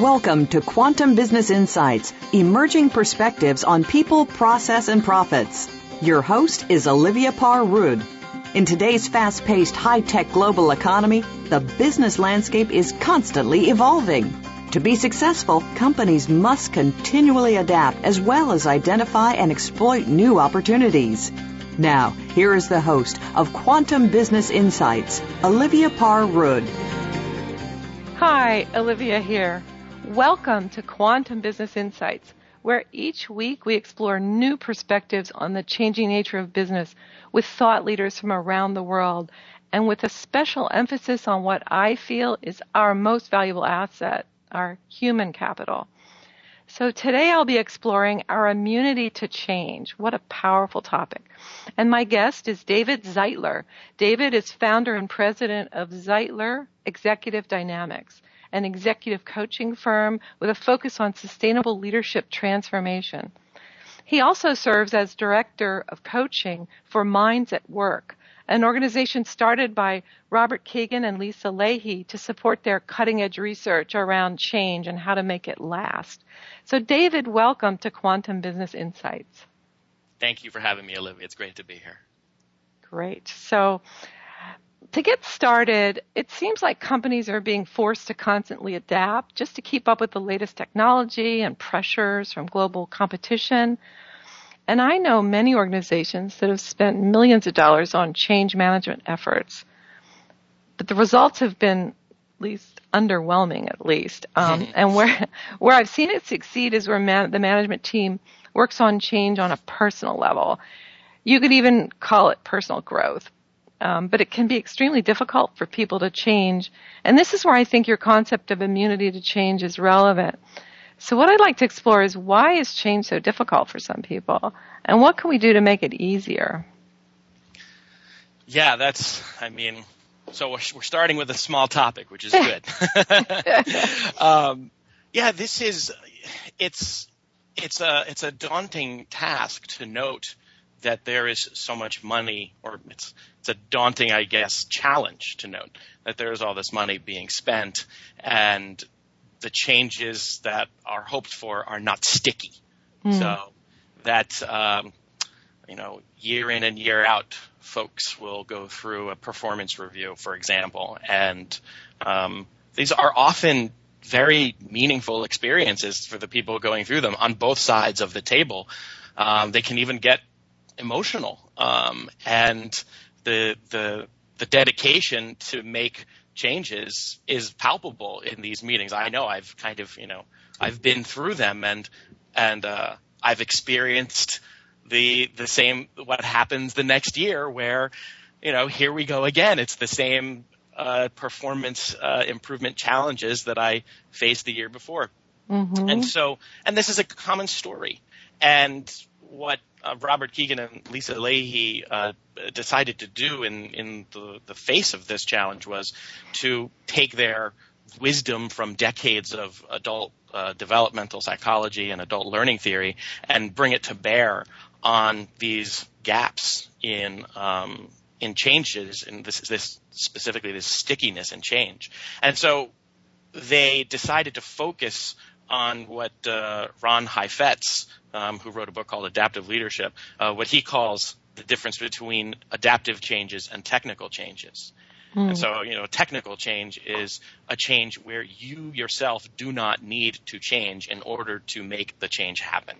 Welcome to Quantum Business Insights, emerging perspectives on people, process, and profits. Your host is Olivia Parr Rud. In today's fast paced, high tech global economy, the business landscape is constantly evolving. To be successful, companies must continually adapt as well as identify and exploit new opportunities. Now, here is the host of Quantum Business Insights, Olivia Parr Rud. Hi, Olivia here. Welcome to Quantum Business Insights, where each week we explore new perspectives on the changing nature of business with thought leaders from around the world and with a special emphasis on what I feel is our most valuable asset, our human capital. So today I'll be exploring our immunity to change. What a powerful topic. And my guest is David Zeitler. David is founder and president of Zeitler Executive Dynamics an executive coaching firm with a focus on sustainable leadership transformation. He also serves as director of coaching for Minds at Work, an organization started by Robert Kegan and Lisa Lahey to support their cutting edge research around change and how to make it last. So, David, welcome to Quantum Business Insights. Thank you for having me, Olivia. It's great to be here. Great. So, to get started, it seems like companies are being forced to constantly adapt just to keep up with the latest technology and pressures from global competition. And I know many organizations that have spent millions of dollars on change management efforts, but the results have been at least underwhelming, at least. Um, and where where I've seen it succeed is where man, the management team works on change on a personal level. You could even call it personal growth, um, but it can be extremely difficult for people to change. And this is where I think your concept of immunity to change is relevant. So what I'd like to explore is why is change so difficult for some people? And what can we do to make it easier? Yeah, that's, I mean, so we're, we're starting with a small topic, which is good. um, yeah, this is, it's, it's a, it's a daunting task to note that there is so much money, or it's it's a daunting, I guess, challenge to note that there is all this money being spent, and the changes that are hoped for are not sticky. Mm. So that um, you know, year in and year out, folks will go through a performance review, for example, and um, these are often very meaningful experiences for the people going through them on both sides of the table. Um, they can even get emotional, um, and the the the dedication to make changes is palpable in these meetings. I know I've kind of you know I've been through them and and uh, I've experienced the the same what happens the next year where you know here we go again. It's the same uh, performance uh, improvement challenges that I faced the year before. Mm-hmm. And so, and this is a common story. And what uh, Robert Kegan and Lisa Lahey uh, decided to do in, in the, the face of this challenge was to take their wisdom from decades of adult uh, developmental psychology and adult learning theory and bring it to bear on these gaps in um, in changes in this, this specifically this stickiness and change. And so they decided to focus on what uh, Ron Heifetz, um, who wrote a book called Adaptive Leadership, uh, what he calls the difference between adaptive changes and technical changes. Mm. And so, you know, technical change is a change where you yourself do not need to change in order to make the change happen.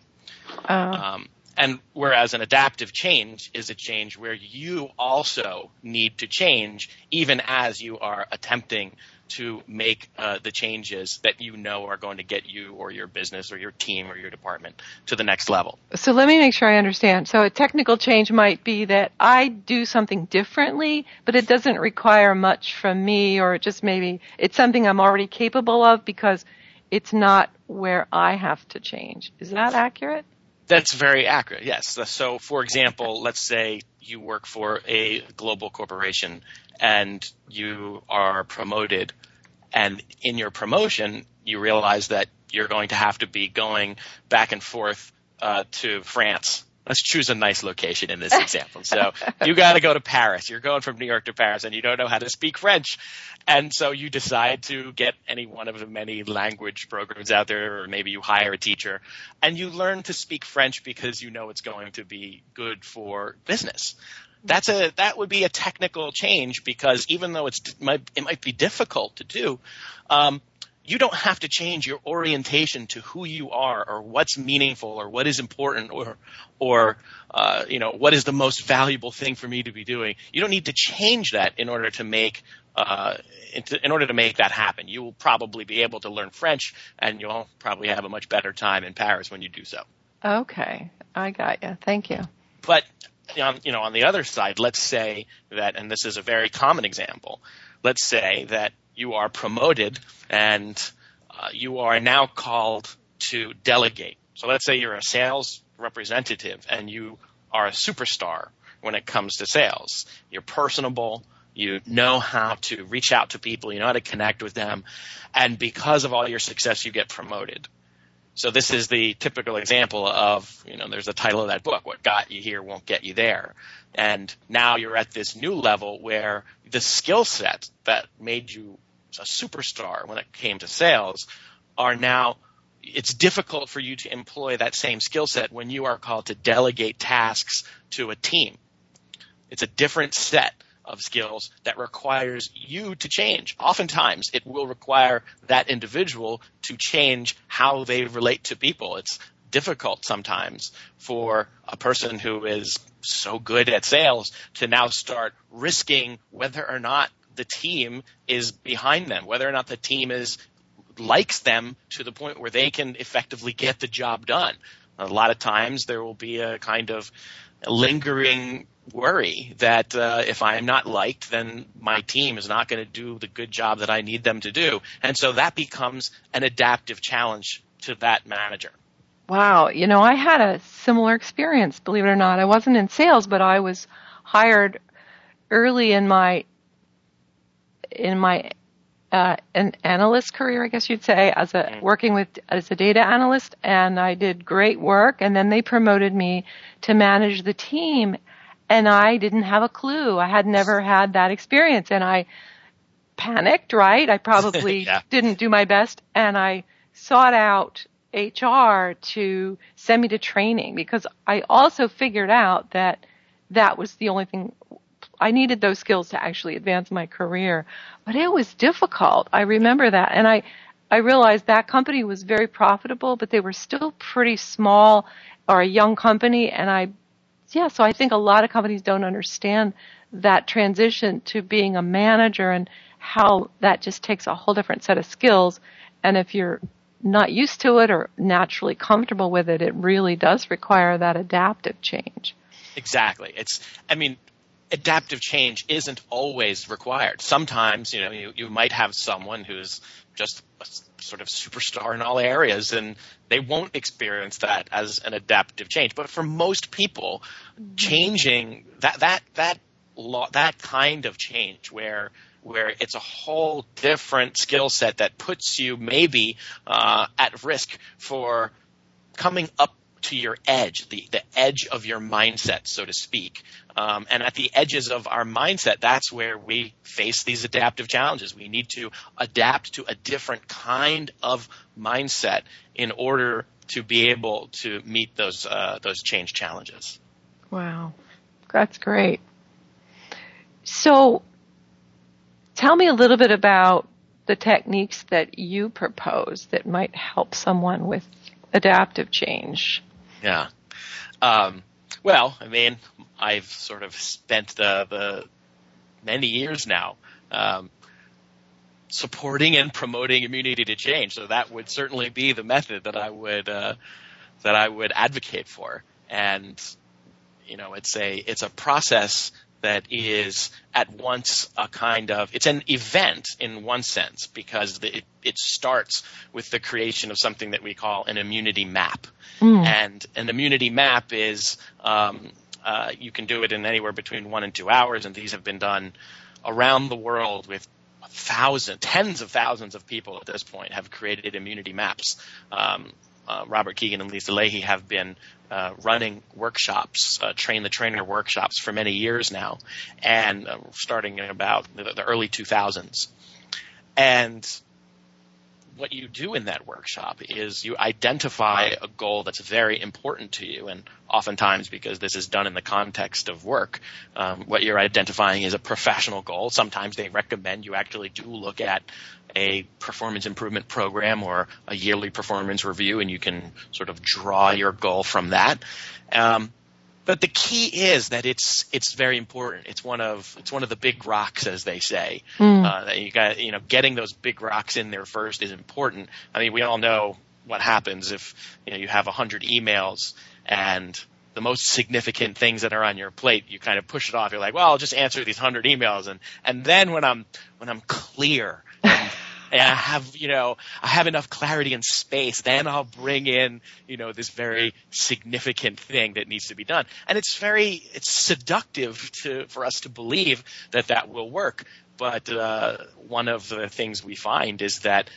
Uh. Um, and whereas an adaptive change is a change where you also need to change even as you are attempting to make uh, the changes that you know are going to get you or your business or your team or your department to the next level. So let me make sure I understand. So a technical change might be that I do something differently, but it doesn't require much from me or just maybe it's something I'm already capable of because it's not where I have to change. Is that accurate? That's very accurate. Yes. So for example, let's say you work for a global corporation and you are promoted and in your promotion you realize that you're going to have to be going back and forth uh, to France. Let's choose a nice location in this example. So you got to go to Paris. You're going from New York to Paris, and you don't know how to speak French, and so you decide to get any one of the many language programs out there, or maybe you hire a teacher, and you learn to speak French because you know it's going to be good for business that's a that would be a technical change because even though it's it might, it might be difficult to do, um, you don't have to change your orientation to who you are or what's meaningful or what is important or or uh, you know what is the most valuable thing for me to be doing. You don't need to change that in order to make uh, in order to make that happen. You will probably be able to learn French, and you'll probably have a much better time in Paris when you do so. Okay, I got you. Thank you. But on, you know, on the other side, let's say that, and this is a very common example, let's say that you are promoted and uh, you are now called to delegate. So let's say you're a sales representative and you are a superstar when it comes to sales. You're personable. You know how to reach out to people. You know how to connect with them. And because of all your success, you get promoted. So this is the typical example of, you know, there's the title of that book, what got you here won't get you there. And now you're at this new level where the skill set that made you a superstar when it came to sales are now it's difficult for you to employ that same skill set when you are called to delegate tasks to a team. It's a different set of skills that requires you to change. Oftentimes, it will require that individual to change how they relate to people. It's difficult sometimes for a person who is so good at sales to now start risking whether or not the team is behind them, whether or not the team is likes them to the point where they can effectively get the job done. A lot of times there will be a kind of lingering worry that uh, if I am not liked, then my team is not going to do the good job that I need them to do. And so that becomes an adaptive challenge to that manager. Wow. You know, I had a similar experience, believe it or not. I wasn't in sales, but I was hired early in my in my uh, an analyst career, I guess you'd say, as a working with as a data analyst, and I did great work. And then they promoted me to manage the team, and I didn't have a clue. I had never had that experience, and I panicked. Right? I probably yeah. didn't do my best, and I sought out HR to send me to training because I also figured out that that was the only thing I needed those skills to actually advance my career. But it was difficult. I remember that. And I, I realized that company was very profitable, but they were still pretty small or a young company. And I, yeah, so I think a lot of companies don't understand that transition to being a manager and how that just takes a whole different set of skills. And if you're not used to it or naturally comfortable with it, it really does require that adaptive change. Exactly. It's, I mean, adaptive change isn't always required. Sometimes, you know, you, you might have someone who's just a sort of superstar in all areas and they won't experience that as an adaptive change. But for most people, changing that, that, that, that kind of change where where it's a whole different skill set that puts you maybe uh, at risk for coming up to your edge, the, the edge of your mindset, so to speak. Um, and at the edges of our mindset, that's where we face these adaptive challenges. We need to adapt to a different kind of mindset in order to be able to meet those uh, those change challenges. Wow, that's great. So, tell me a little bit about the techniques that you propose that might help someone with adaptive change. Yeah. Um, well, I mean, I've sort of spent the, the many years now um, supporting and promoting immunity to change. So that would certainly be the method that I would uh, that I would advocate for. And you know, it's a it's a process that is at once a kind of it's an event in one sense because the, it, it starts with the creation of something that we call an immunity map, mm. and an immunity map is um, uh, you can do it in anywhere between one and two hours, and these have been done around the world with thousands, tens of thousands of people at this point have created immunity maps. Um, uh, Robert Kegan and Lisa Lahey have been uh, running workshops, uh, train the trainer workshops for many years now, and uh, starting in about the, the early 2000s. And what you do in that workshop is you identify a goal that's very important to you, and oftentimes because this is done in the context of work, um, what you're identifying is a professional goal. Sometimes they recommend you actually do look at a performance improvement program or a yearly performance review, and you can sort of draw your goal from that. Um, but the key is that it's it's very important. It's one of it's one of the big rocks, as they say. Mm. Uh, you got you know getting those big rocks in there first is important. I mean, we all know what happens if you know you have a hundred emails and the most significant things that are on your plate, you kind of push it off. You're like, well, I'll just answer these hundred emails, and and then when I'm when I'm clear and and I have, you know, I have enough clarity and space, then I'll bring in, you know, this very significant thing that needs to be done. And it's very, it's seductive to, for us to believe that that will work. But, uh, one of the things we find is that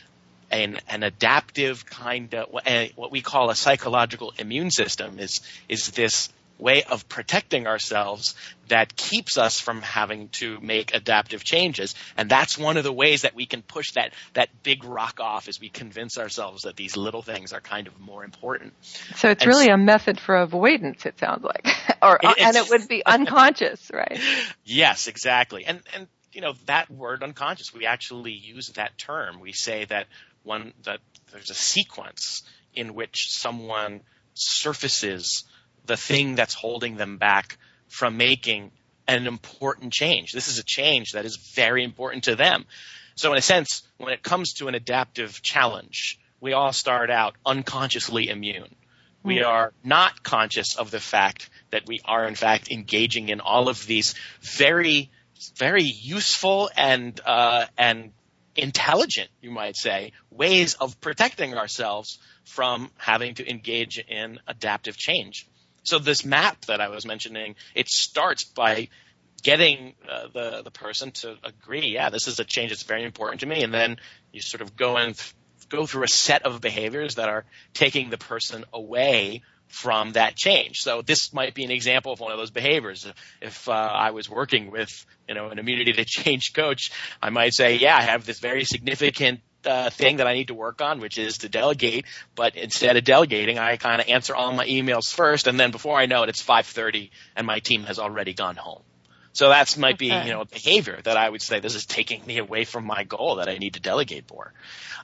an, an adaptive kind of, what we call a psychological immune system is, is this way of protecting ourselves that keeps us from having to make adaptive changes. And that's one of the ways that we can push that, that big rock off as we convince ourselves that these little things are kind of more important. So it's and really so, a method for avoidance, it sounds like. or, and it would be unconscious, right? Yes, exactly. And, and, you know, that word unconscious, we actually use that term. We say that one, that there's a sequence in which someone surfaces the thing that's holding them back from making an important change. This is a change that is very important to them. So in a sense, when it comes to an adaptive challenge, we all start out unconsciously immune. We hmm. are not conscious of the fact that we are in fact engaging in all of these very, very useful and uh, and intelligent, you might say, ways of protecting ourselves from having to engage in adaptive change. So this map that I was mentioning, it starts by getting uh, the the person to agree, yeah, this is a change that's very important to me, and then you sort of go and th- go through a set of behaviors that are taking the person away from that change. So this might be an example of one of those behaviors. If uh, I was working with, you know, an immunity to change coach, I might say, yeah, I have this very significant uh, thing that I need to work on, which is to delegate. But instead of delegating, I kind of answer all my emails first, and then before I know it, it's 5:30, and my team has already gone home. So that might okay. be, you know, a behavior that I would say this is taking me away from my goal that I need to delegate for.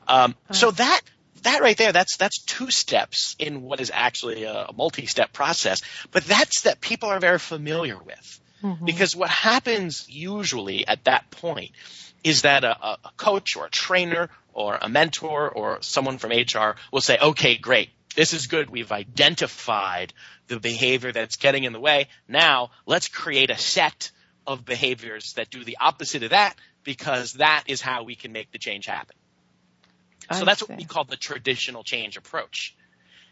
Um, okay. So that that right there, that's that's two steps in what is actually a, a multi-step process. But that's that people are very familiar with. Mm-hmm. Because what happens usually at that point is that a, a coach or a trainer or a mentor or someone from HR will say, okay, great. This is good. We've identified the behavior that's getting in the way. Now let's create a set of behaviors that do the opposite of that because that is how we can make the change happen. I so that's see. what we call the traditional change approach.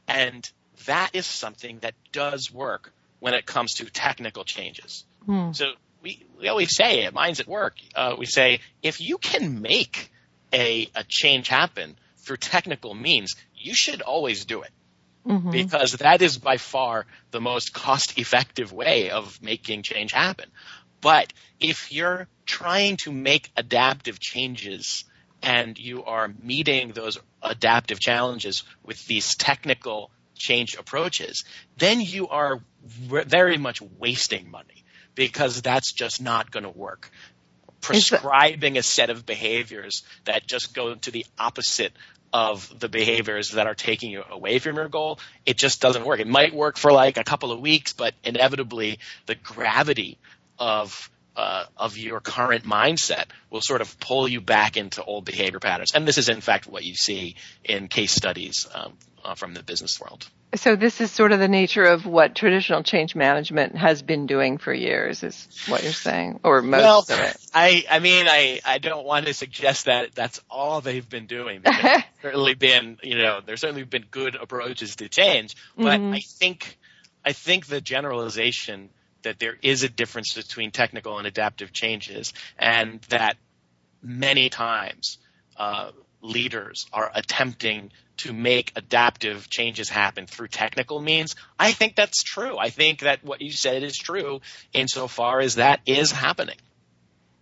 And that is something that does work when it comes to technical changes. Hmm. So we, we always say at Minds at Work, uh, we say if you can make a, a change happen through technical means, you should always do it. Mm-hmm. Because that is by far the most cost effective way of making change happen. But if you're trying to make adaptive changes and you are meeting those adaptive challenges with these technical change approaches, then you are very much wasting money because that's just not going to work prescribing a set of behaviors that just go to the opposite of the behaviors that are taking you away from your goal, it just doesn't work. It might work for like a couple of weeks, but inevitably the gravity of uh, of your current mindset will sort of pull you back into old behavior patterns. And this is in fact what you see in case studies um, uh, from the business world. So this is sort of the nature of what traditional change management has been doing for years, is what you're saying, or most well, of it. I, I mean, I, I don't want to suggest that that's all they've been doing. There's certainly been, you know, there's certainly been good approaches to change, but mm-hmm. I think, I think the generalization that there is a difference between technical and adaptive changes, and that many times uh, leaders are attempting to make adaptive changes happen through technical means. I think that's true. I think that what you said is true insofar as that is happening.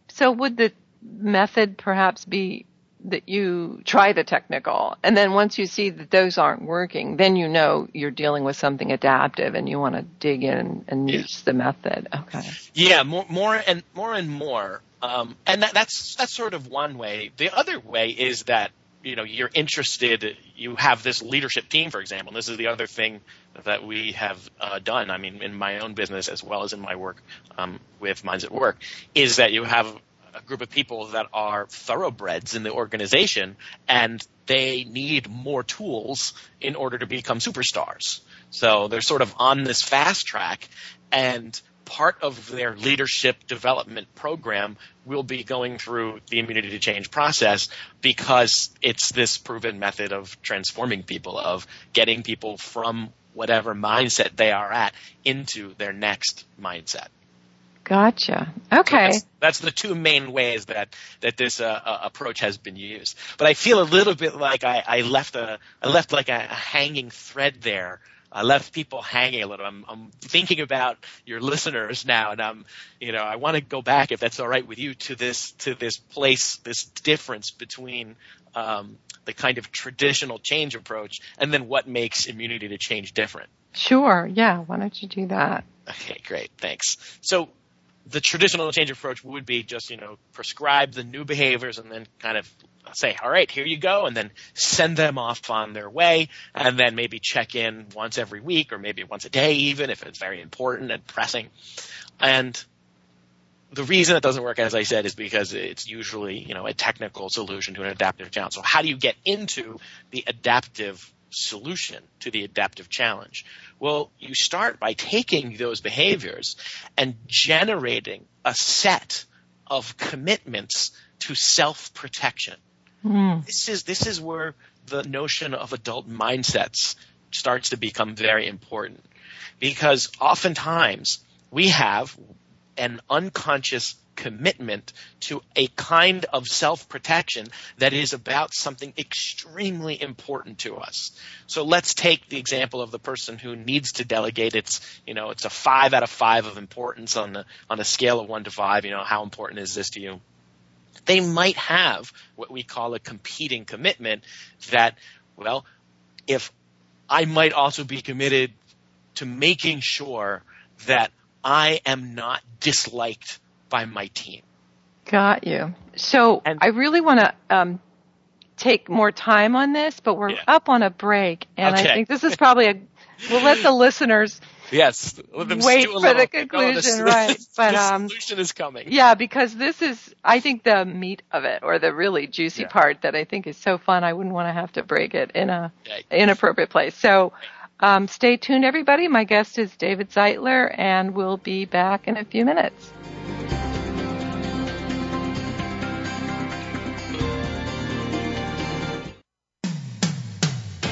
So would the method perhaps be that you try the technical and then once you see that those aren't working, then you know you're dealing with something adaptive and you want to dig in and yeah. use the method. Okay. Yeah, more, more and more and more. Um, and that, that's that's sort of one way. The other way is that you know you're interested you have this leadership team for example and this is the other thing that we have uh, done i mean in my own business as well as in my work um, with minds at work is that you have a group of people that are thoroughbreds in the organization and they need more tools in order to become superstars so they're sort of on this fast track and part of their leadership development program will be going through the immunity to change process because it's this proven method of transforming people, of getting people from whatever mindset they are at into their next mindset. Gotcha. Okay. So that's, that's, the two main ways that that this uh, uh, approach has been used. But I feel a little bit like I, I left a I left like a, a hanging thread there I left people hanging a little. I'm, I'm thinking about your listeners now, and I'm, you know, I want to go back, if that's all right with you, to this to this place, this difference between um, the kind of traditional change approach and then what makes immunity to change different. Sure. Yeah. Why don't you do that? Okay. Great. Thanks. So the traditional change approach would be just, you know, prescribe the new behaviors and then kind of say, all right, here you go, and then send them off on their way, and then maybe check in once every week or maybe once a day even if it's very important and pressing. And the reason it doesn't work, as I said, is because it's usually, you know, a technical solution to an adaptive challenge. So how do you get into the adaptive solution to the adaptive challenge? Well, you start by taking those behaviors and generating a set of commitments to self-protection. Mm. This is this is where the notion of adult mindsets starts to become very important because oftentimes we have an unconscious commitment to a kind of self-protection that is about something extremely important to us. So let's take the example of the person who needs to delegate. It's, you know, it's a five out of five of importance on the, on a scale of one to five. You know, how important is this to you? they might have what we call a competing commitment that, well, if I might also be committed to making sure that I am not disliked by my team. Got you. So and, I really want to um, take more time on this, but we're yeah. up on a break, and okay. I think this is probably a. We'll let the listeners Yes. Wait for the conclusion, right? But the um, solution is coming. Yeah, because this is, I think, the meat of it, or the really juicy yeah. part that I think is so fun. I wouldn't want to have to break it in a right. inappropriate place. So. Um, stay tuned, everybody. My guest is David Zeitler, and we'll be back in a few minutes.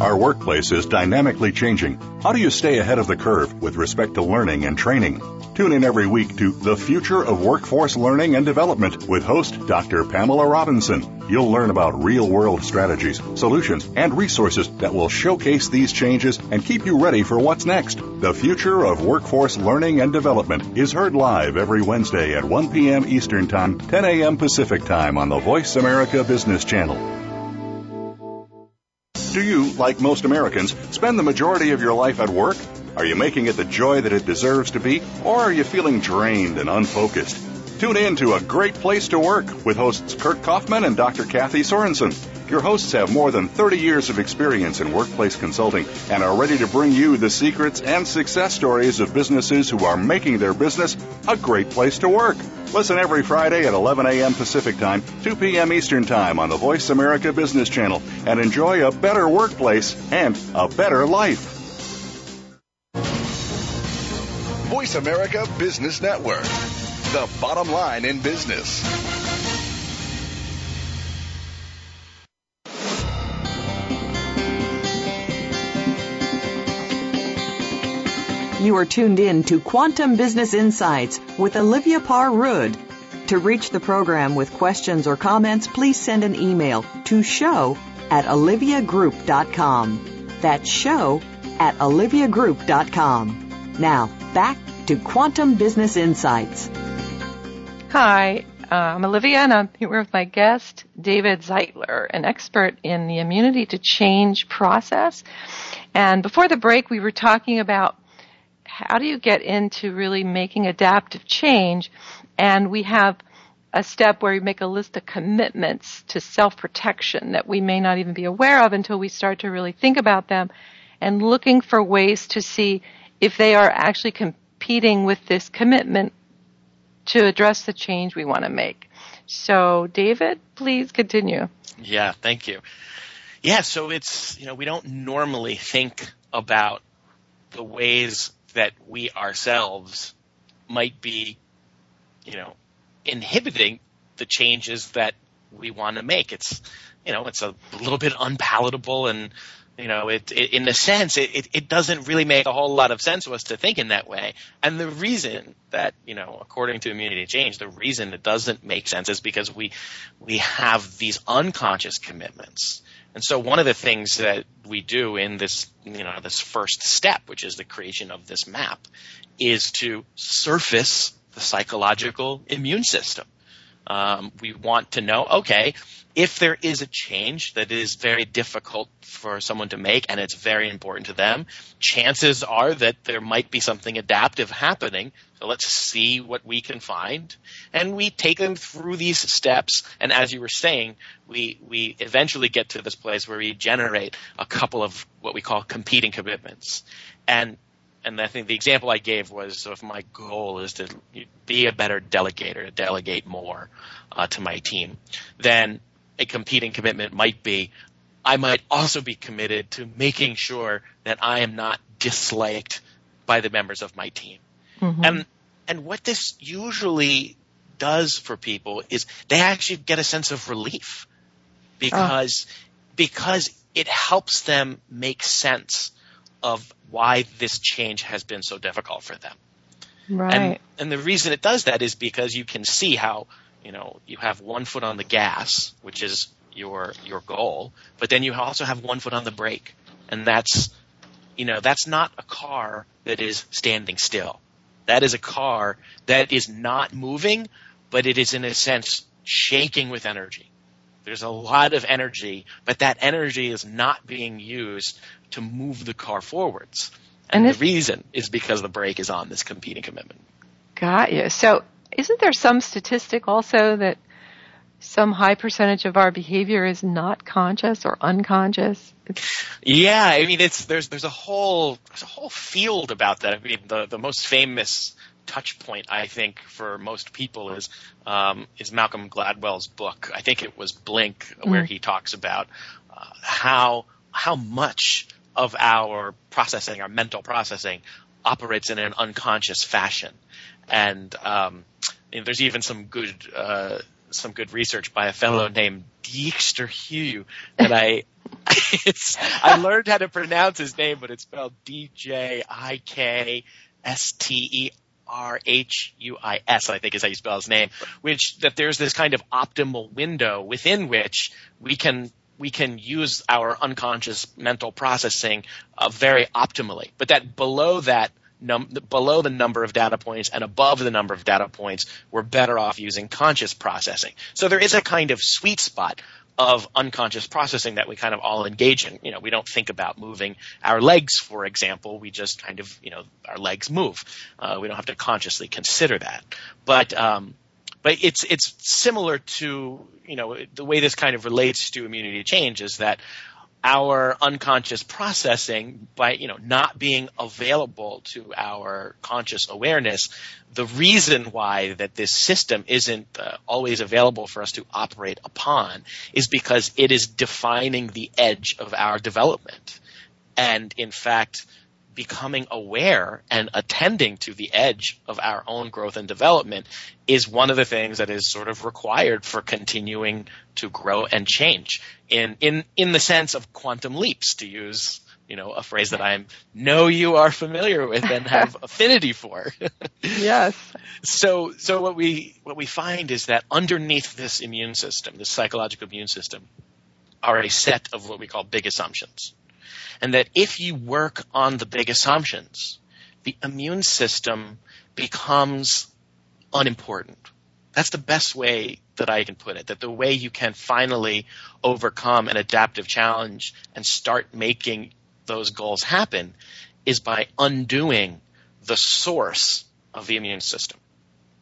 Our workplace is dynamically changing. How do you stay ahead of the curve with respect to learning and training? Tune in every week to The Future of Workforce Learning and Development with host Dr. Pamela Robinson. You'll learn about real world strategies, solutions, and resources that will showcase these changes and keep you ready for what's next. The Future of Workforce Learning and Development is heard live every Wednesday at 1 p.m. Eastern Time, 10 a.m. Pacific Time on the Voice America Business Channel. Do you, like most Americans, spend the majority of your life at work? Are you making it the joy that it deserves to be? Or are you feeling drained and unfocused? Tune in to A Great Place to Work with hosts Kurt Kaufman and Dr. Kathy Sorensen. Your hosts have more than 30 years of experience in workplace consulting and are ready to bring you the secrets and success stories of businesses who are making their business a great place to work. Listen every Friday at 11 a.m. Pacific Time, 2 p.m. Eastern Time on the Voice America Business Channel and enjoy a better workplace and a better life. Voice America Business Network, the bottom line in business. You are tuned in to Quantum Business Insights with Olivia Parr Rud. To reach the program with questions or comments, please send an email to show at oliviagroup.com. That's show at oliviagroup.com. Now, back to Quantum Business Insights. Hi, uh, I'm Olivia and I'm here with my guest, David Zeitler, an expert in the immunity to change process. And before the break, we were talking about how do you get into really making adaptive change? And we have a step where you make a list of commitments to self-protection that we may not even be aware of until we start to really think about them and looking for ways to see if they are actually competing with this commitment to address the change we want to make. So, David, please continue. Yeah, thank you. Yeah, so it's, you know, we don't normally think about the ways that we ourselves might be, you know, inhibiting the changes that we want to make. It's, you know, it's a little bit unpalatable and, you know, it, it in a sense, it, it doesn't really make a whole lot of sense to us to think in that way. And the reason that, you know, according to immunity change, the reason it doesn't make sense is because we, we have these unconscious commitments and so one of the things that we do in this, you know, this first step, which is the creation of this map, is to surface the psychological immune system. Um, we want to know, okay, if there is a change that is very difficult for someone to make and it's very important to them, chances are that there might be something adaptive happening. So let's see what we can find. And we take them through these steps. And as you were saying, we, we eventually get to this place where we generate a couple of what we call competing commitments. And and I think the example I gave was so if my goal is to be a better delegator, to delegate more uh, to my team, then a competing commitment might be I might also be committed to making sure that I am not disliked by the members of my team. Mm-hmm. And and what this usually does for people is they actually get a sense of relief because oh. because it helps them make sense of why this change has been so difficult for them. Right. And, and the reason it does that is because you can see how, you know, you have one foot on the gas, which is your your goal, but then you also have one foot on the brake. And that's you know, that's not a car that is standing still. That is a car that is not moving, but it is in a sense shaking with energy. There's a lot of energy, but that energy is not being used to move the car forwards. And, and the reason is because the brake is on this competing commitment. Got you. So isn't there some statistic also that some high percentage of our behavior is not conscious or unconscious? Yeah, I mean it's there's there's a whole there's a whole field about that. I mean the the most famous touch point I think for most people is um, is Malcolm Gladwell's book. I think it was Blink, where mm. he talks about uh, how how much of our processing, our mental processing, operates in an unconscious fashion, and, um, and there's even some good. Uh, some good research by a fellow named Dijksterhuis that I I learned how to pronounce his name, but it's spelled D J I K S T E R H U I S, I think is how you spell his name, which that there's this kind of optimal window within which we can we can use our unconscious mental processing uh, very optimally, but that below that num- below the number of data points and above the number of data points, we're better off using conscious processing. So there is a kind of sweet spot of unconscious processing that we kind of all engage in. You know, we don't think about moving our legs, for example. We just kind of, you know, our legs move. Uh, we don't have to consciously consider that. But, um, but it's it's similar to you know the way this kind of relates to immunity change is that our unconscious processing by you know not being available to our conscious awareness. The reason why that this system isn't uh, always available for us to operate upon is because it is defining the edge of our development. And in fact becoming aware and attending to the edge of our own growth and development is one of the things that is sort of required for continuing to grow and change in in in the sense of quantum leaps to use you know a phrase that I know you are familiar with and have affinity for. yes. So so what we what we find is that underneath this immune system, this psychological immune system, are a set of what we call big assumptions and that if you work on the big assumptions, the immune system becomes unimportant. That's the best way that I can put it. That the way you can finally overcome an adaptive challenge and start making those goals happen is by undoing the source of the immune system.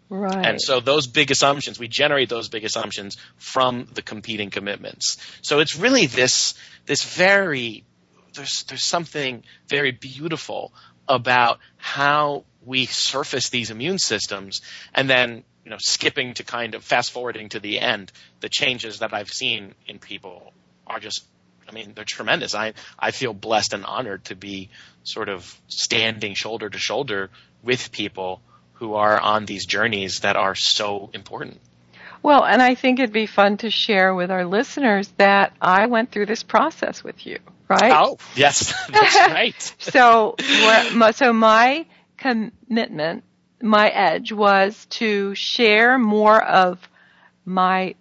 Right. And so those big assumptions, we generate those big assumptions from the competing commitments. So it's really this, this very there's there's something very beautiful about how we surface these immune systems and then you know skipping to kind of fast forwarding to the end. The changes that i've seen in people are just i mean they're tremendous. I i feel blessed and honored to be sort of standing shoulder to shoulder with people who are on these journeys that are so important. Well, and I think it'd be fun to share with our listeners that I went through this process with you right? Oh, yes, that's right. so, so my commitment, my edge was to share more of my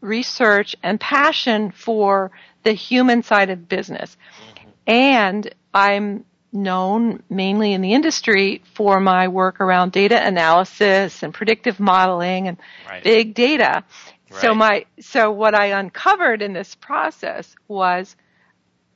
research and passion for the human side of business. Mm-hmm. And I'm known mainly in the industry for my work around data analysis and predictive modeling and right. big data. Right. So my, so what I uncovered in this process was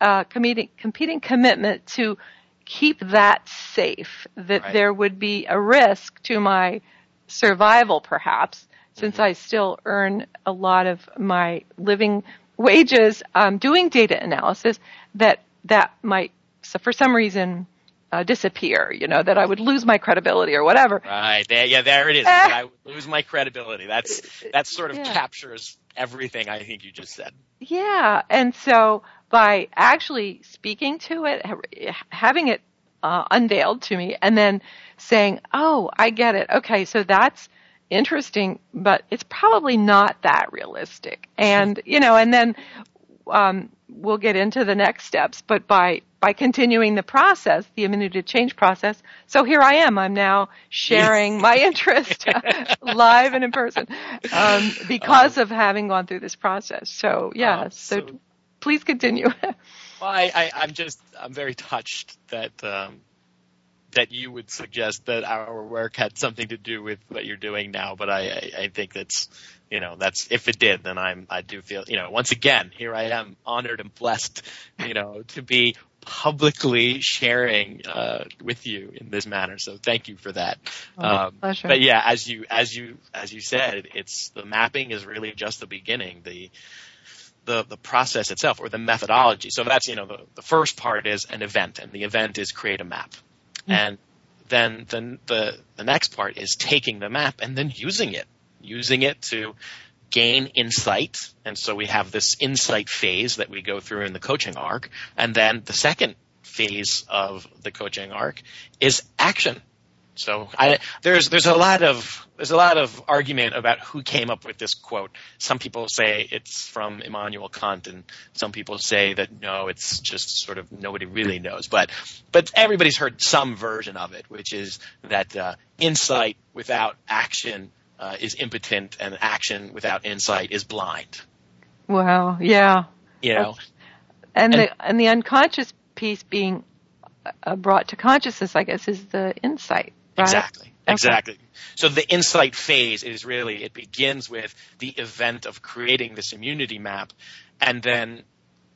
uh, competing, competing commitment to keep that safe, that right. there would be a risk to my survival perhaps, since mm-hmm. I still earn a lot of my living wages um, doing data analysis, that that might, so for some reason, uh, disappear, you know, that I would lose my credibility or whatever. Right. There, yeah, there it is. I would lose my credibility. That's, that sort of yeah. captures everything I think you just said. Yeah. And so by actually speaking to it, having it uh, unveiled to me, and then saying, "Oh, I get it. Okay, so that's interesting, but it's probably not that realistic." And you know, and then um, we'll get into the next steps. But by by continuing the process, the immunity to change process, so here I am. I'm now sharing my interest live and in person um, because um, of having gone through this process. So yeah, um, so, so please continue. well, I, am just I'm very touched that um, that you would suggest that our work had something to do with what you're doing now, but I, I, I think that's you know that's if it did, then I'm I do feel you know once again here I am honored and blessed you know to be publicly sharing uh, with you in this manner. So thank you for that. Oh, um, pleasure. But yeah, as you as you as you said, it's the mapping is really just the beginning. The the, the process itself or the methodology. So that's, you know, the, the first part is an event and the event is create a map. Mm-hmm. And then the, the, the next part is taking the map and then using it, using it to gain insight. And so we have this insight phase that we go through in the coaching arc. And then the second phase of the coaching arc is action. So I, there's there's a lot of there's a lot of argument about who came up with this quote. Some people say it's from Immanuel Kant, and some people say that no, it's just sort of nobody really knows. But but everybody's heard some version of it, which is that uh, insight without action uh, is impotent, and action without insight is blind. Wow. Yeah. You know, and, and the and the unconscious piece being uh, brought to consciousness, I guess, is the insight. Right? Exactly. Okay. Exactly. So the insight phase is really, it begins with the event of creating this immunity map. And then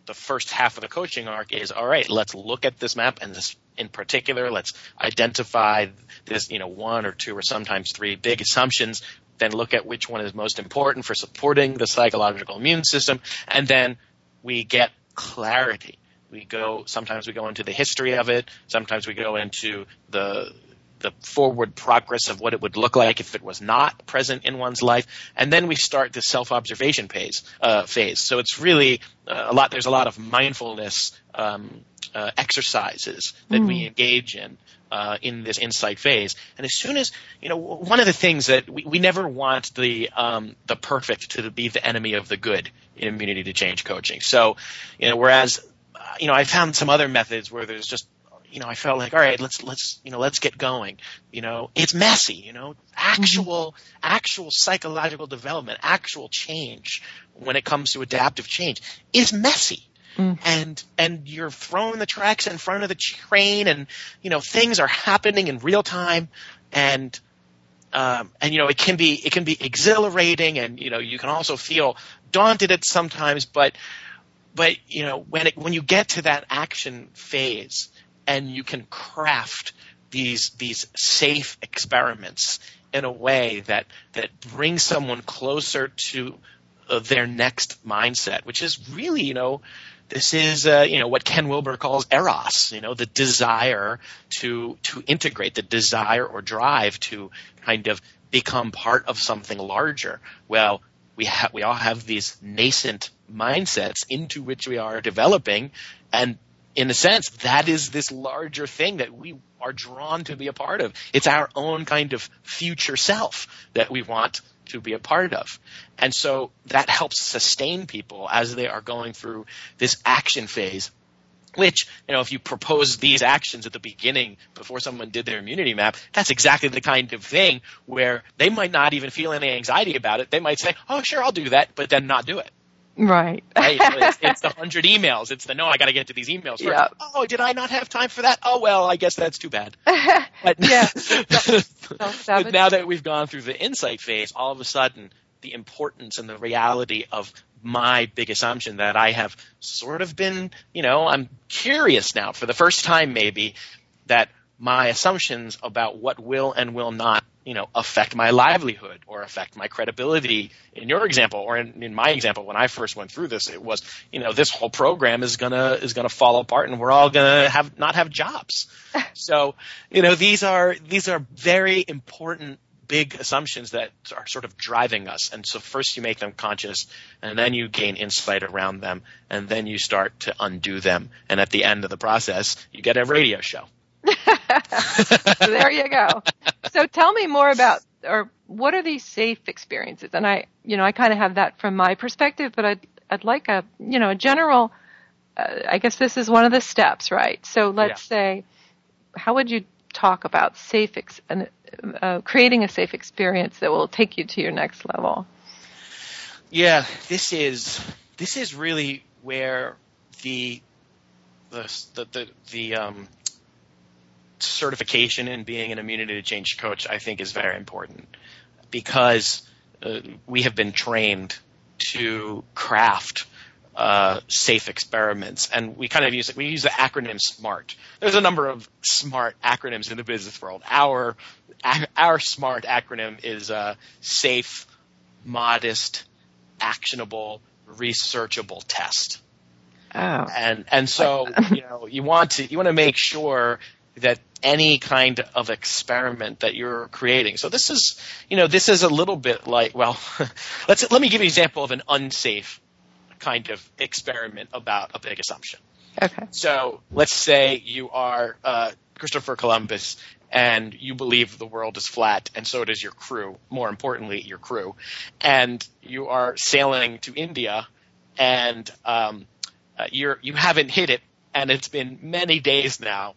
the first half of the coaching arc is, all right, let's look at this map and this in particular, let's identify this, you know, one or two or sometimes three big assumptions then look at which one is most important for supporting the psychological immune system, and then we get clarity. We go, sometimes we go into the history of it, sometimes we go into the the forward progress of what it would look like if it was not present in one's life, and then we start the self-observation phase. Uh, phase. So it's really uh, a lot. There's a lot of mindfulness um, uh, exercises that mm. we engage in uh, in this insight phase. And as soon as you know, one of the things that we, we never want the um, the perfect to be the enemy of the good in immunity to change coaching. So, you know, whereas uh, you know, I found some other methods where there's just you know, I felt like, all right, let's let's you know, let's get going. You know, it's messy. You know, actual mm-hmm. actual psychological development, actual change when it comes to adaptive change is messy. Mm. And and you're throwing the tracks in front of the train, and you know things are happening in real time, and um, and you know it can be it can be exhilarating, and you know you can also feel daunted at sometimes, but but you know when it, when you get to that action phase and you can craft these these safe experiments in a way that that brings someone closer to uh, their next mindset, which is really you know this is, uh, you know, what Ken Wilber calls eros, you know, the desire to, to integrate, the desire or drive to kind of become part of something larger. Well, we have, we all have these nascent mindsets into which we are developing. And in a sense, that is this larger thing that we are drawn to be a part of. It's our own kind of future self that we want to be a part of. And so that helps sustain people as they are going through this action phase which, you know, if you propose these actions at the beginning before someone did their immunity map, that's exactly the kind of thing where they might not even feel any anxiety about it. They might say, oh, sure, I'll do that, but then not do it. Right. right. It's, it's, the hundred emails. It's the no. I got to get to these emails first. Oh, did I not have time for that? Oh well, I guess that's too bad. But, yeah. but now that we've gone through the insight phase, all of a sudden the importance and the reality of my big assumption that I have sort of been, you know, I'm curious now for the first time maybe that my assumptions about what will and will not you know affect my livelihood or affect my credibility in your example or in, in, my example when i first went through this it was you know this whole program is gonna is gonna fall apart and we're all gonna have not have jobs. So you know these are these are very important big assumptions that are sort of driving us. And so first you make them conscious and then you gain insight around them and then you start to undo them. And at the end of the process you get a radio show there you go. So tell me more about, or what are these safe experiences? And I, you know, I kind of have that from my perspective, but I'd, I'd like a, you know, a general, uh, I guess this is one of the steps, right? So let's yeah. say, how would you talk about safe, ex- uh, creating a safe experience that will take you to your next level? Yeah, this is, this is really where the, the, the, the, the um, certification and being an immunity to change coach, I think, is very important because uh, we have been trained to craft uh, safe experiments, and we kind of use we use the acronym SMART. There's a number of SMART acronyms in the business world. Our our SMART acronym is uh, safe, modest, actionable, researchable test. Oh. And and so you know you want to you want to make sure that any kind of experiment that you're creating. So this is, you know, this is a little bit like, well, let's let me give you an example of an unsafe kind of experiment about a big assumption. Okay. So let's say you are uh, Christopher Columbus and you believe the world is flat, and so does your crew. More importantly, your crew, and you are sailing to India, and um, uh, you're you haven't hit it, and it's been many days now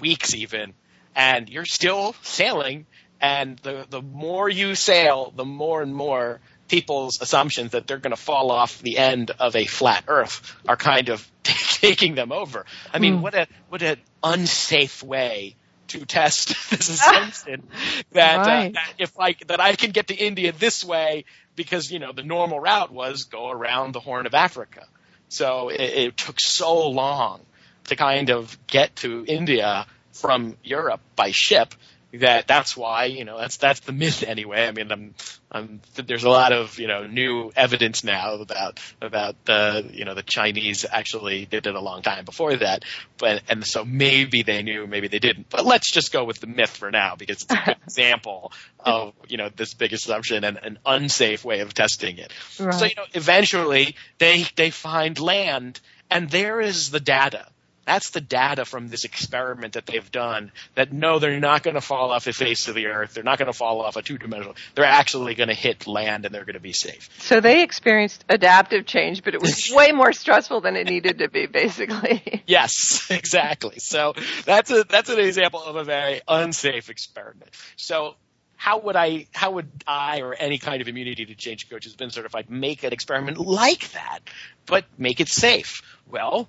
weeks even, and you're still sailing. And the the more you sail, the more and more people's assumptions that they're going to fall off the end of a flat Earth are kind of taking them over. I mean, mm. what a what an unsafe way to test this assumption that, uh, right. uh, that if I that I can get to India this way because you know the normal route was go around the Horn of Africa. So it, it took so long to kind of get to India from Europe by ship that that's why you know that's that's the myth anyway. I mean, I'm, I'm there's a lot of you know new evidence now about about the you know the Chinese actually did it a long time before that, but and so maybe they knew, maybe they didn't. But let's just go with the myth for now because it's a good example of you know this big assumption and an unsafe way of testing it. Right. So you know eventually they they find land and there is the data that's the data from this experiment that they've done that no, they're not going to fall off the face of the earth. They're not going to fall off a two dimensional. They're actually going to hit land and they're going to be safe. So they experienced adaptive change, but it was way more stressful than it needed to be, basically. Yes, exactly. So that's a, that's an example of a very unsafe experiment. So how would I, how would I or any kind of immunity to change coach has been certified make an experiment like that, but make it safe? Well,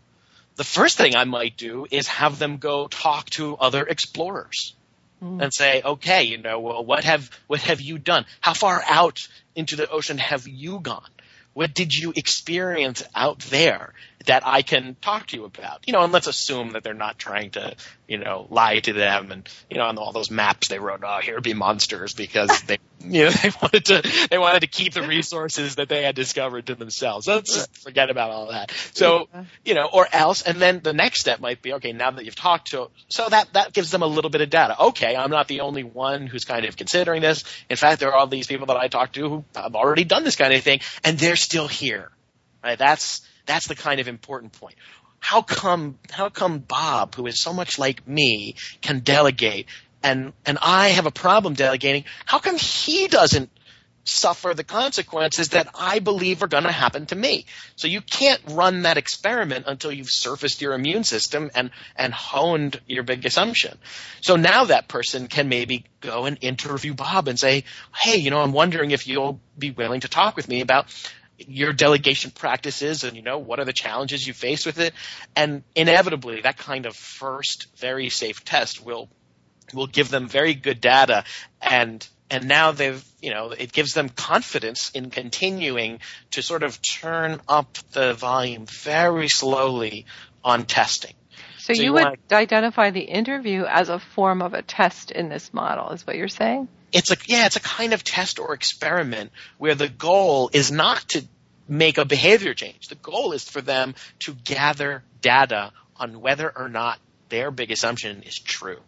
the first thing I might do is have them go talk to other explorers mm. and say, okay, you know, well, what have, what have you done? How far out into the ocean have you gone? What did you experience out there that I can talk to you about? You know, and let's assume that they're not trying to, you know, lie to them and, you know, on all those maps they wrote, oh, here be monsters because they, you know, they wanted to, they wanted to keep the resources that they had discovered to themselves. Let's just forget about all that. So, you know, or else, and then the next step might be, okay, now that you've talked to, so that, that gives them a little bit of data. Okay, I'm not the only one who's kind of considering this. In fact, there are all these people that I talked to who have already done this kind of thing and they're still here. Right? That's, that's the kind of important point. How come, how come Bob, who is so much like me, can delegate and, and I have a problem delegating? How come he doesn't suffer the consequences that I believe are going to happen to me. So you can't run that experiment until you've surfaced your immune system and, and honed your big assumption. So now that person can maybe go and interview Bob and say, Hey, you know, I'm wondering if you'll be willing to talk with me about your delegation practices and you know what are the challenges you face with it and inevitably that kind of first very safe test will will give them very good data and and now they've you know it gives them confidence in continuing to sort of turn up the volume very slowly on testing so, so you, you, would want identify the interview as a form of a test in this model is what you're saying it's a yeah, it's a kind of test or experiment where the goal is not to make a behavior change. The goal is for them to gather data on whether or not their big assumption is true.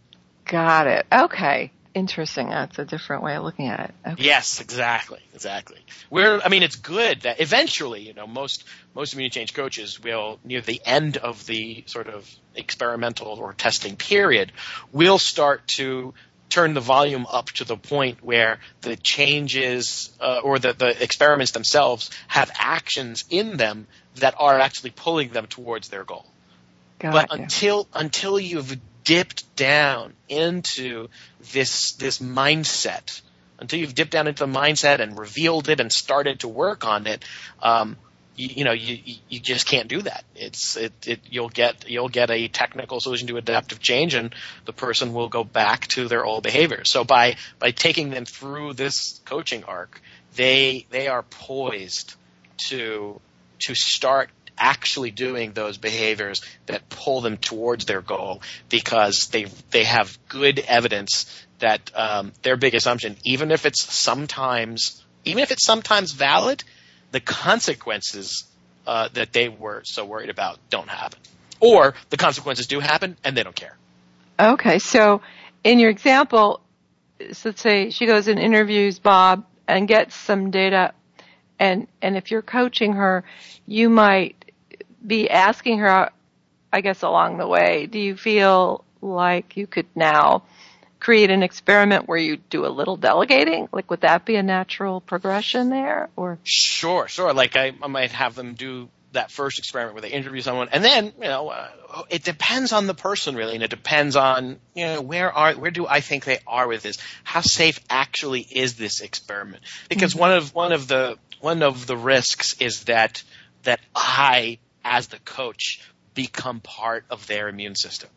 Got it. Okay. Interesting. That's a different way of looking at it. Okay. Yes, exactly, exactly. We're, I mean, it's good that eventually, you know, most most immune change coaches will near the end of the sort of experimental or testing period will start to turn the volume up to the point where the changes uh, or the, the experiments themselves have actions in them that are actually pulling them towards their goal. Got but you. until until you've dipped down into this this mindset, until you've dipped down into the mindset and revealed it and started to work on it, um, you, you know you you just can't do that. It's it, it you'll get you'll get a technical solution to adaptive change, and the person will go back to their old behavior. So by by taking them through this coaching arc, they they are poised to to start actually doing those behaviors that pull them towards their goal because they they have good evidence that um, their big assumption, even if it's sometimes even if it's sometimes valid, the consequences uh, that they were so worried about don't happen, or the consequences do happen and they don't care. Okay, so in your example, so let's say she goes and interviews Bob and gets some data, and and if you're coaching her, you might be asking her, I guess along the way, do you feel like you could now create an experiment where you do a little delegating? Like, would that be a natural progression there? Or sure, sure. Like, I, I might have them do that first experiment where they interview someone, and then you know, uh, it depends on the person really, and it depends on you know where are where do I think they are with this? How safe actually is this experiment? Because mm-hmm. one of one of the one of the risks is that that I, as the coach, become part of their immune system,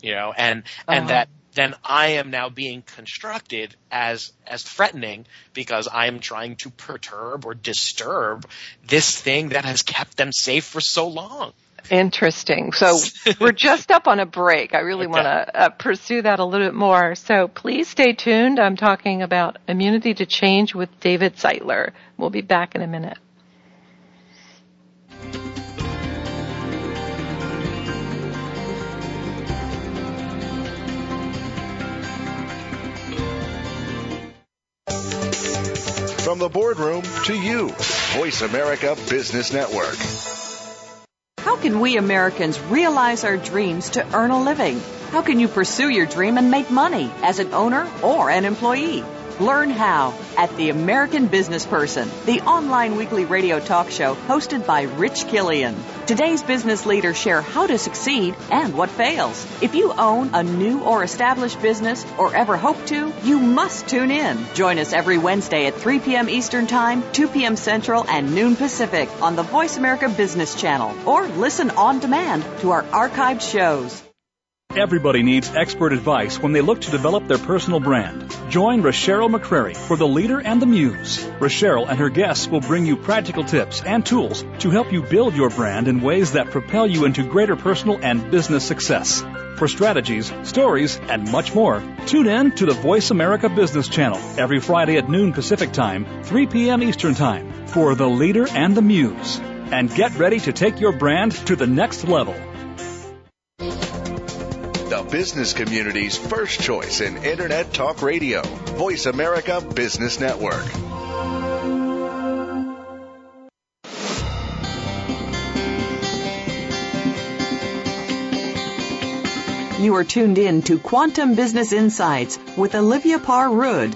you know, and and uh-huh. that then I am now being constructed as as threatening because I am trying to perturb or disturb this thing that has kept them safe for so long. Interesting. So we're just up on a break. I really Okay. want to uh, pursue that a little bit more. So please stay tuned. I'm talking about immunity to change with David Zeitler. We'll be back in a minute. From the boardroom to you, Voice America Business Network. How can we Americans realize our dreams to earn a living? How can you pursue your dream and make money as an owner or an employee? Learn how at The American Business Person, the online weekly radio talk show hosted by Rich Killian. Today's business leaders share how to succeed and what fails. If you own a new or established business or ever hope to, you must tune in. Join us every Wednesday at 3 p.m. Eastern Time, 2 p.m. Central, and noon Pacific on the Voice America Business Channel or listen on demand to our archived shows. Everybody needs expert advice when they look to develop their personal brand. Join Rochelle McCrary for The Leader and the Muse. Rochelle and her guests will bring you practical tips and tools to help you build your brand in ways that propel you into greater personal and business success. For strategies, stories, and much more, tune in to the Voice America Business Channel every Friday at noon Pacific Time, 3 p.m. Eastern Time for The Leader and the Muse. And get ready to take your brand to the next level. Business community's first choice in Internet Talk Radio. Voice America Business Network. You are tuned in to Quantum Business Insights with Olivia Parr Rud.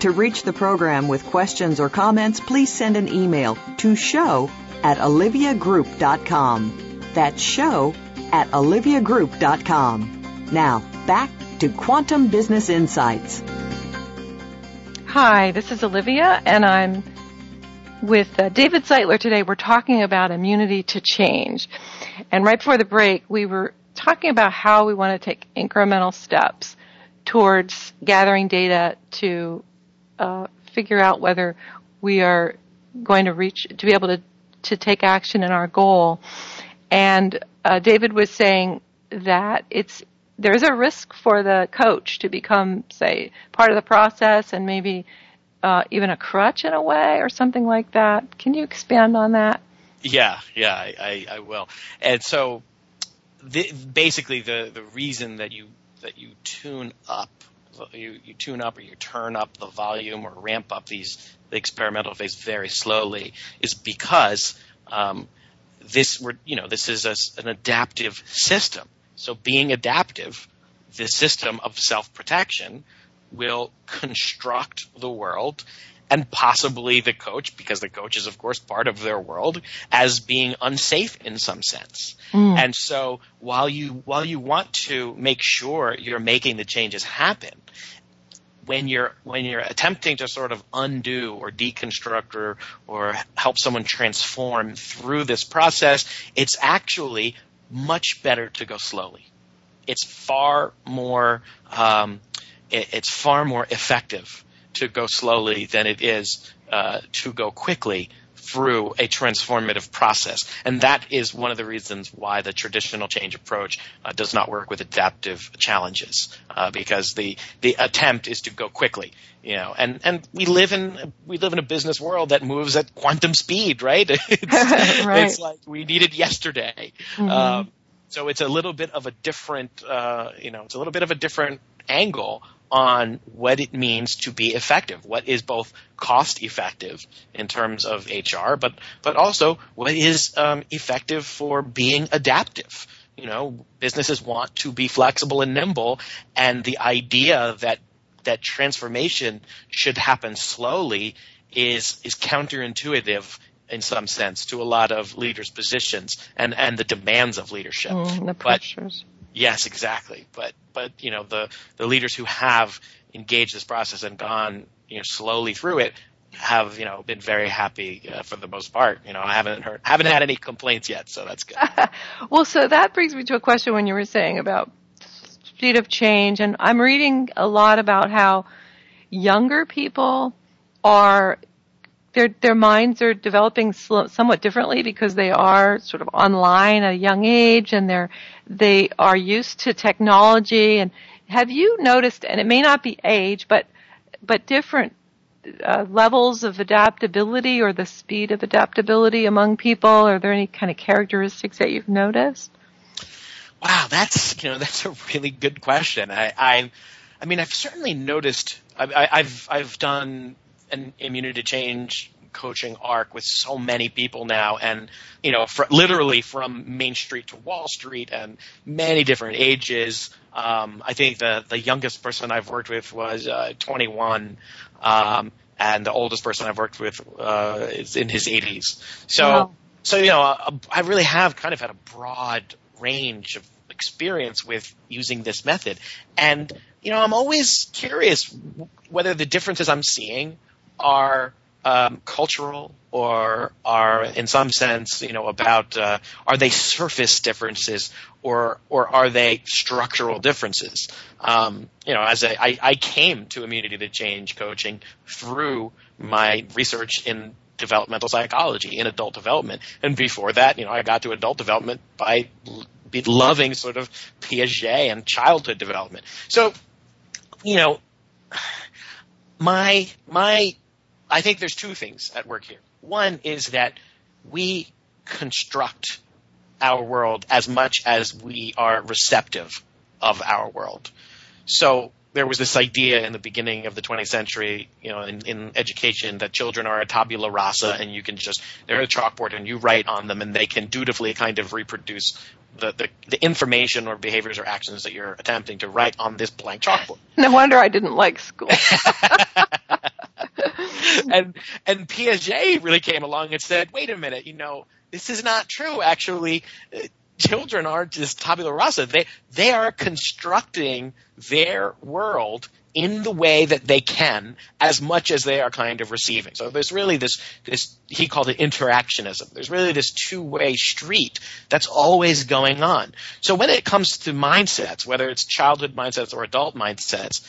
To reach the program with questions or comments, please send an email to show at oliviagroup.com. That's show at oliviagroup.com. Now, back to Quantum Business Insights. Hi, this is Olivia, and I'm with uh, David Zeitler today. We're talking about immunity to change. And right before the break, we were talking about how we want to take incremental steps towards gathering data to uh, figure out whether we are going to reach, to be able to, to take action in our goal. And uh, David was saying that it's there's a risk for the coach to become, say, part of the process and maybe uh, even a crutch in a way or something like that. Can you expand on that? Yeah, yeah, I, I, I will. And so, the, basically, the the reason that you that you tune up, you you tune up or you turn up the volume or ramp up these the experimental phase very slowly is because um, this you know this is a, an adaptive system. So being adaptive, the system of self protection will construct the world and possibly the coach, because the coach is of course part of their world, as being unsafe in some sense. Mm. And so while you while you want to make sure you're making the changes happen, when you're when you're attempting to sort of undo or deconstruct or or help someone transform through this process, it's actually much better to go slowly. It's far more um, it, it's far more effective to go slowly than it is uh, to go quickly through a transformative process. And that is one of the reasons why the traditional change approach uh, does not work with adaptive challenges, uh, because the, the attempt is to go quickly. You know, and, and we live in we live in a business world that moves at quantum speed, right? it's, Right. it's like we need it yesterday. Um, so it's a little bit of a different, uh, you know, it's a little bit of a different angle on what it means to be effective. What is both cost effective in terms of HR, but but also what is um, effective for being adaptive. You know, businesses want to be flexible and nimble, and the idea that that transformation should happen slowly is is counterintuitive in some sense to a lot of leaders' positions and and the demands of leadership. Mm, the But pressures. Yes, exactly. But but you know the the leaders who have engaged this process and gone you know slowly through it have you know been very happy uh, for the most part. You know I haven't heard haven't had any complaints yet, so that's good. Well, so that brings me to a question when you were saying about speed of change, and I'm reading a lot about how younger people are their their minds are developing somewhat differently because they are sort of online at a young age and they're they are used to technology. And have you noticed and it may not be age but but different uh, levels of adaptability or the speed of adaptability among people? Are there any kind of characteristics that you've noticed? Wow that's you know that's a really good question. I i, I mean i've certainly noticed I, I've I've done an immunity change coaching arc with so many people now and you know for, literally from main street to wall street and many different ages. Um, i think the the youngest person i've worked with was uh, 21 um, and the oldest person i've worked with uh, is in his 80s so wow. so you know uh, i really have kind of had a broad range of experience with using this method. And you know i'm always curious whether the differences i'm seeing are um, cultural or are in some sense, you know, about uh, are they surface differences or or are they structural differences? Um, you know, as a, I, I came to immunity to change coaching through my research in developmental psychology in adult development, and before that, you know, I got to adult development by loving sort of Piaget and childhood development. So, you know, my my I think there's two things at work here. One is that we construct our world as much as we are receptive of our world. So there was this idea in the beginning of the 20th century, you know, in, in, education that children are a tabula rasa and you can just, they're a chalkboard and you write on them and they can dutifully kind of reproduce the, the, the information or behaviors or actions that you're attempting to write on this blank chalkboard. No wonder I didn't like school. and and Piaget really came along and said, "Wait a minute, you know, this is not true. Actually, uh, children aren't just tabula rasa. They they are constructing their world in the way that they can as much as they are kind of receiving. So there's really this this he called it interactionism. There's really this two-way street that's always going on. So when it comes to mindsets, whether it's childhood mindsets or adult mindsets,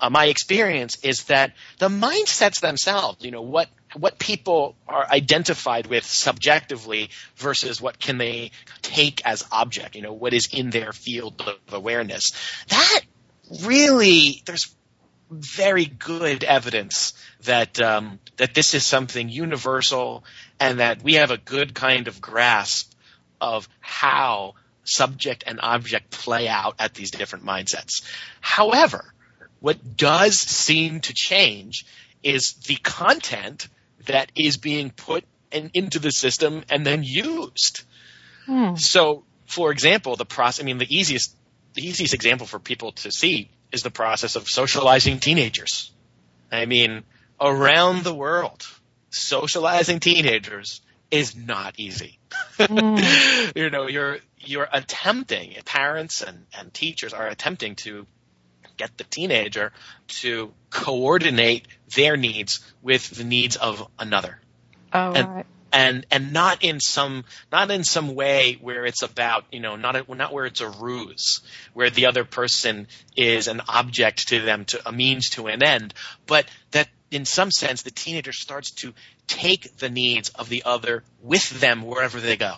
uh, my experience is that the mindsets themselves, you know, what what people are identified with subjectively versus what can they take as object, you know, what is in their field of awareness. That really, there's very good evidence that um, that this is something universal and that we have a good kind of grasp of how subject and object play out at these different mindsets. However, what does seem to change is the content that is being put in, into the system and then used. Hmm. So, for example, the process, I mean, the easiest, the easiest example for people to see is the process of socializing teenagers. I mean, around the world, socializing teenagers is not easy. Mm. you know, you're you're attempting, parents and, and teachers are attempting to get the teenager to coordinate their needs with the needs of another. Oh, and, right. And and not in some not in some way where it's about you know not a, not where it's a ruse where the other person is an object to them to a means to an end, but that in some sense the teenager starts to take the needs of the other with them wherever they go.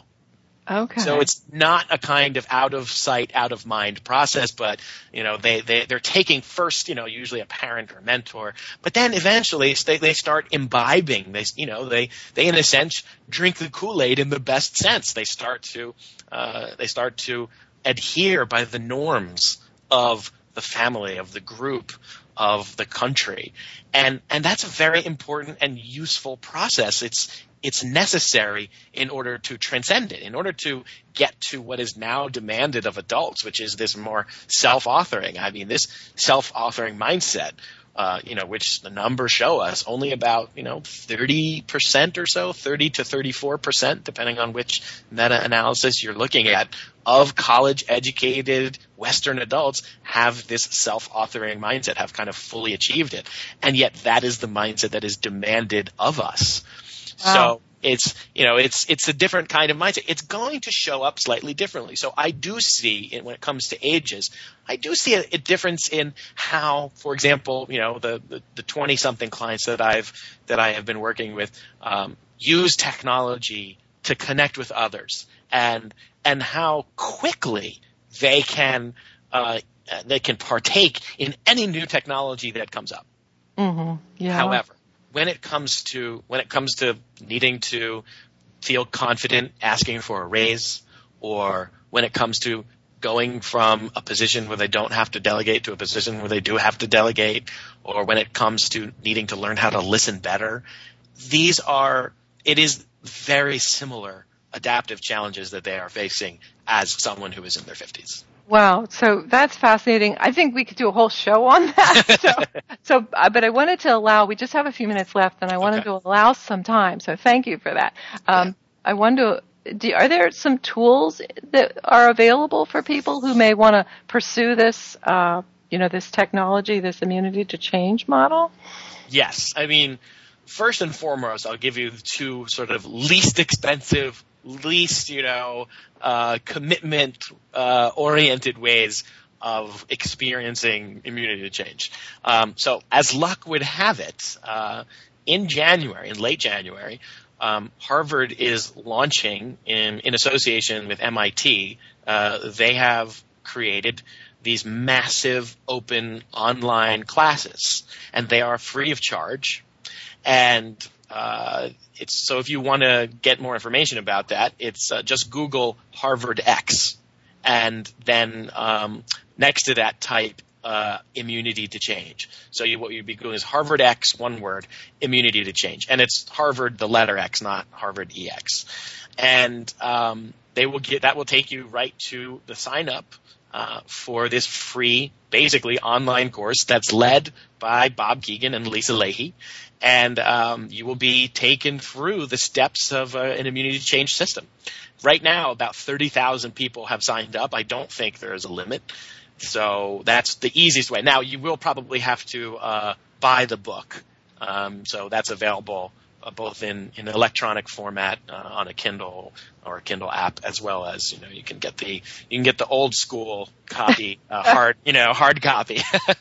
Okay. So it's not a kind of out of sight, out of mind process, but you know they they they're taking first, you know, usually a parent or mentor, but then eventually they they start imbibing. They you know they they in a sense drink the Kool Aid in the best sense. They start to uh, they start to adhere by the norms of the family of the group of the country and and that's a very important and useful process it's it's necessary in order to transcend it, in order to get to what is now demanded of adults, which is this more self-authoring. I mean, this self-authoring mindset, uh, you know, which the numbers show us only about, you know, 30% or so, 30 to 34%, depending on which meta-analysis you're looking at, of college educated Western adults have this self-authoring mindset, have kind of fully achieved it. And yet that is the mindset that is demanded of us. So it's you know it's it's a different kind of mindset. It's going to show up slightly differently. So I do see when it comes to ages, I do see a, a difference in how, for example, you know the the twenty something clients that I've that I have been working with um, use technology to connect with others and and how quickly they can uh, they can partake in any new technology that comes up. Mm-hmm. Yeah. However, when it comes to when it comes to needing to feel confident asking for a raise, or when it comes to going from a position where they don't have to delegate to a position where they do have to delegate, or when it comes to needing to learn how to listen better, these are it is very similar adaptive challenges that they are facing as someone who is in their 50s. Wow, so that's fascinating. I think we could do a whole show on that. so, so, uh, but I wanted to allow. We just have a few minutes left, and I wanted okay. to allow some time. So, thank you for that. Um, yeah. I wonder, do, are there some tools that are available for people who may want to pursue this, uh, you know, this technology, this immunity to change model? Yes, I mean, first and foremost, I'll give you the two sort of least expensive least, you know, uh, commitment uh, oriented ways of experiencing immunity to change. Um, so, as luck would have it, uh, in January, in late January, um, Harvard is launching in, in association with MIT. Uh, they have created these massive open online classes, and they are free of charge. And uh, it's so if you want to get more information about that, it's uh, just Google Harvard X, and then um, next to that type uh, immunity to change. So you, what you'd be doing is Harvard X, one word, immunity to change, and it's Harvard the letter X, not Harvard EX, and um, they will get that will take you right to the sign up. Uh, for this free, basically online course that's led by Bob Kegan and Lisa Lahey, and um, you will be taken through the steps of uh, an immunity change system. Right now, about 30,000 people have signed up. I don't think there is a limit. So that's the easiest way. Now, you will probably have to uh, buy the book. Um, so that's available both in, in electronic format uh, on a Kindle or a Kindle app, as well as you know you can get the you can get the old school copy, uh, hard you know hard copy,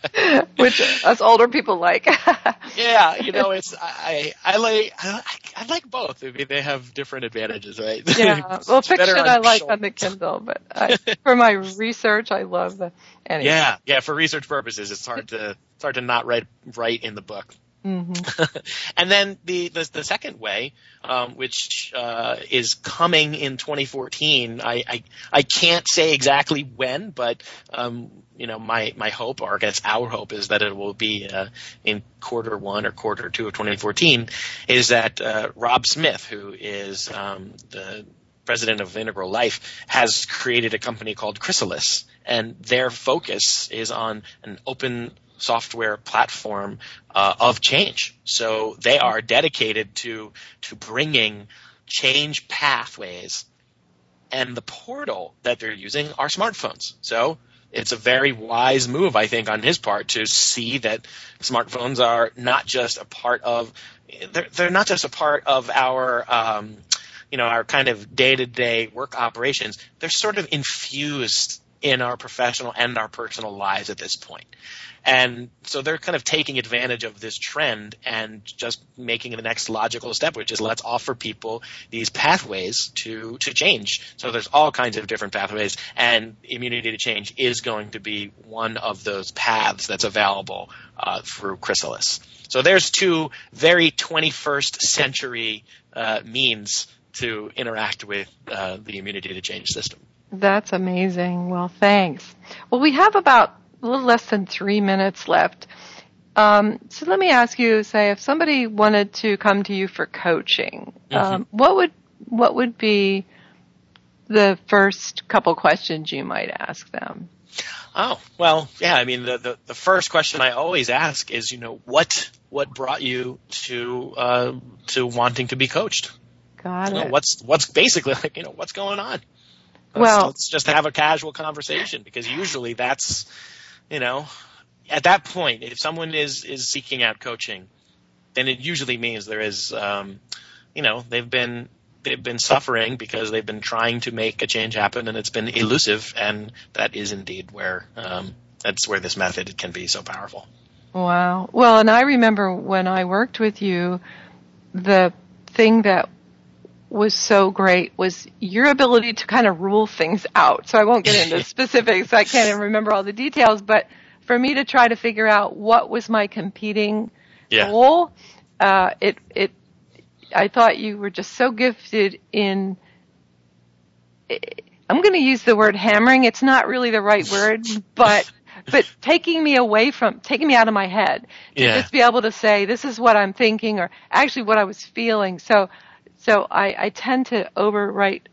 which us older people like. yeah, you know it's I I like I, I, like both. I mean they have different advantages, right? Yeah, well, fiction I like on the Kindle, but I, for my research, I love the. Anyway. Yeah, yeah. For research purposes, it's hard to it's hard to not write write in the book. Mm-hmm. and then the, the, the second way, um, which uh, is coming in 2014, I, I, I can't say exactly when, but um, you know my my hope, or I guess our hope, is that it will be uh, in quarter one or quarter two of 2014. Is that uh, Robb Smith, who is um, the president of Integral Life, has created a company called Chrysalis, and their focus is on an open software platform uh, of change. So they are dedicated to to bringing change pathways, and the portal that they're using are smartphones. So it's a very wise move, I think, on his part to see that smartphones are not just a part of they're, they're not just a part of our um, you know our kind of day to day work operations. They're sort of infused in our professional and our personal lives at this point. And so they're kind of taking advantage of this trend and just making the next logical step, which is let's offer people these pathways to, to change. So there's all kinds of different pathways and immunity to change is going to be one of those paths that's available uh, through Chrysalis. So there's two very 21st century uh, means to interact with uh, the immunity to change system. That's amazing. Well, thanks. Well, we have about a little less than three minutes left. Um, so let me ask you, say, if somebody wanted to come to you for coaching, mm-hmm. um, what would what would be the first couple questions you might ask them? Oh well, yeah. I mean, the, the, the first question I always ask is, you know, what what brought you to uh, to wanting to be coached? Got you it. What's what's basically like, you know, what's going on? Well, let's just have a casual conversation because usually that's you know, at that point, if someone is is seeking out coaching, then it usually means there is um, you know they've been they've been suffering because they've been trying to make a change happen and it's been elusive and that is indeed where um, that's where this method can be so powerful. Wow. Well and i remember when i worked with you the thing that was so great was your ability to kind of rule things out so i won't get into specifics i can't even remember all the details but for me to try to figure out what was my competing yeah. goal uh, it it I thought you were just so gifted in. I'm going to use the word hammering. It's not really the right word, but but taking me away from taking me out of my head to Yeah. just be able to say this is what I'm thinking or actually what I was feeling. So so I, I tend to overwrite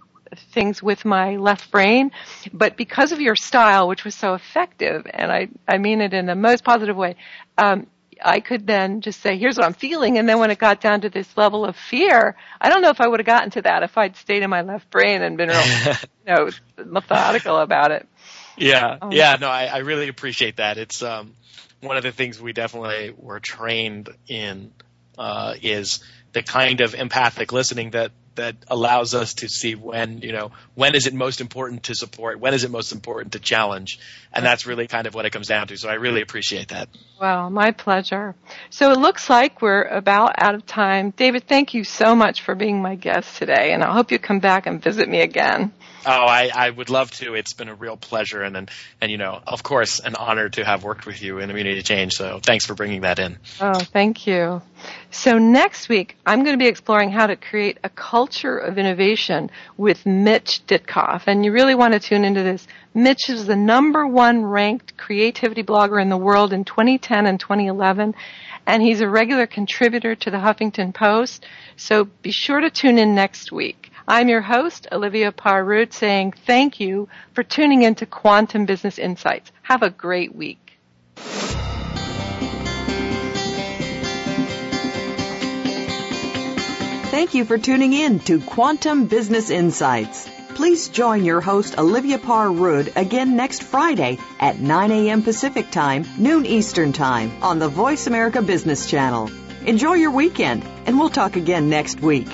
things with my left brain, but because of your style, which was so effective, and I I mean it in the most positive way, um, I could then just say, here's what I'm feeling. And then when it got down to this level of fear, I don't know if I would have gotten to that if I'd stayed in my left brain and been real, you know, methodical about it. Yeah, Um, yeah, no, I, I really appreciate that. It's um, one of the things we definitely were trained in uh, is the kind of empathic listening that that allows us to see when you know when is it most important to support, when is it most important to challenge, and that's really kind of what it comes down to. So I really appreciate that. Well, my pleasure. So it looks like we're about out of time. David, thank you so much for being my guest today, and I hope you come back and visit me again. Oh, I, I would love to. It's been a real pleasure, and, and and you know, of course, an honor to have worked with you in Immunity Change. So thanks for bringing that in. Oh, thank you. So next week, I'm going to be exploring how to create a culture of innovation with Mitch Ditkoff. And you really want to tune into this. Mitch is the number one ranked creativity blogger in the world in 2010 and 2011. And he's a regular contributor to the Huffington Post. So be sure to tune in next week. I'm your host, Olivia Parr Rud, saying thank you for tuning in to Quantum Business Insights. Have a great week. Thank you for tuning in to Quantum Business Insights. Please join your host Olivia Parr Rud again next Friday at 9 a.m. Pacific Time, noon Eastern Time on the Voice America Business Channel. Enjoy your weekend, and we'll talk again next week.